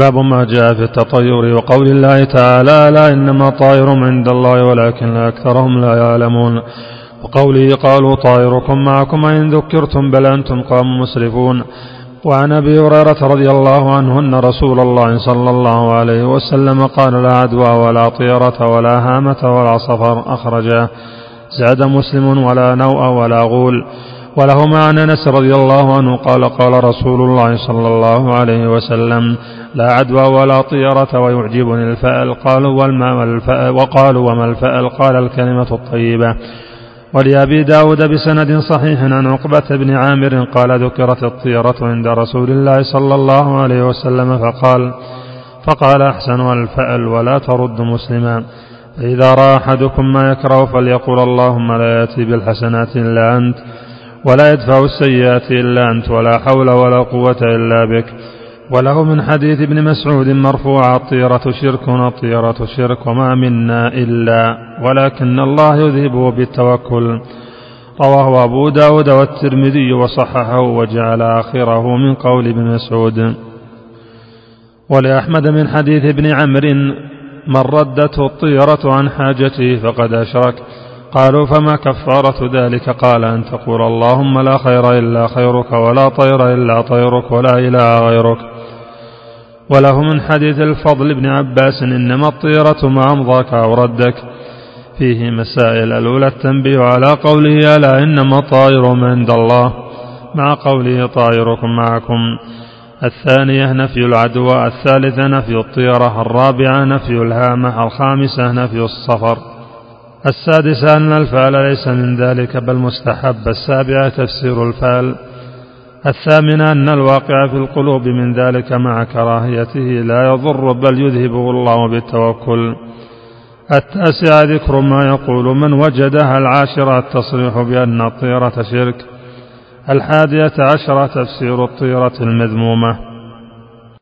باب ما جاء في التطير وقول الله تعالى لا إنما طائر عند الله ولكن أكثرهم لا يعلمون. وقوله قالوا طائركم معكم إن ذكرتم بل أنتم قوم مسرفون. وعن أبي هريرة رضي الله عنه أن رسول الله صلى الله عليه وسلم قال لا عدوى ولا طيرة ولا هامة ولا صفر اخرجاه زاد مسلم ولا نوء ولا غول. وله عن أنس رضي الله عنه قال قال رسول الله صلى الله عليه وسلم لا عدوى ولا طيرة ويعجبني الفأل قالوا والما الفأل وقالوا وما الفأل قال الكلمة الطيبة. ولأبي داود بسند صحيح عن عقبة بن عامر قال ذكرت الطيرة عند رسول الله صلى الله عليه وسلم فقال فقال أحسن الفأل ولا ترد مسلما. فإذا رأى أحدكم ما يكره فليقول اللهم لا يأتي بالحسنات إلا أنت ولا يدفع السيئات إلا أنت ولا حول ولا قوة إلا بك. وله من حديث ابن مسعود مرفوع الطيرة شرك الطيرة شرك وما منا إلا ولكن الله يذهبه بالتوكل. رواه أبو داود والترمذي وصححه وجعل آخره من قول ابن مسعود. ولأحمد من حديث ابن عمرو من ردته الطيرة عن حاجته فقد أشرك قالوا فما كفارة ذلك قال أن تقول اللهم لا خير إلا خيرك ولا طير إلا طيرك ولا إله غيرك وله من حديث الفضل بن عباس إنما الطيرة ما أمضاك أو ردك. فيه مسائل الأولى التنبيه على قوله ألا إنما طائر عند الله. مع قوله طائركم معكم. الثانية نفي العدوى. الثالثة نفي الطيرة. الرابعة نفي الهامة. الخامسة نفي الصفر. السادسة أن الفعل ليس من ذلك بل مستحب. السابعة تفسير الفعل. الثامنة أن الواقع في القلوب من ذلك مع كراهيته لا يضر بل يذهبه الله بالتوكل. التاسعة ذكر ما يقول من وجدها العاشرة التصريح بأن الطيرة شرك. الحادية عشرة تفسير الطيرة المذمومة.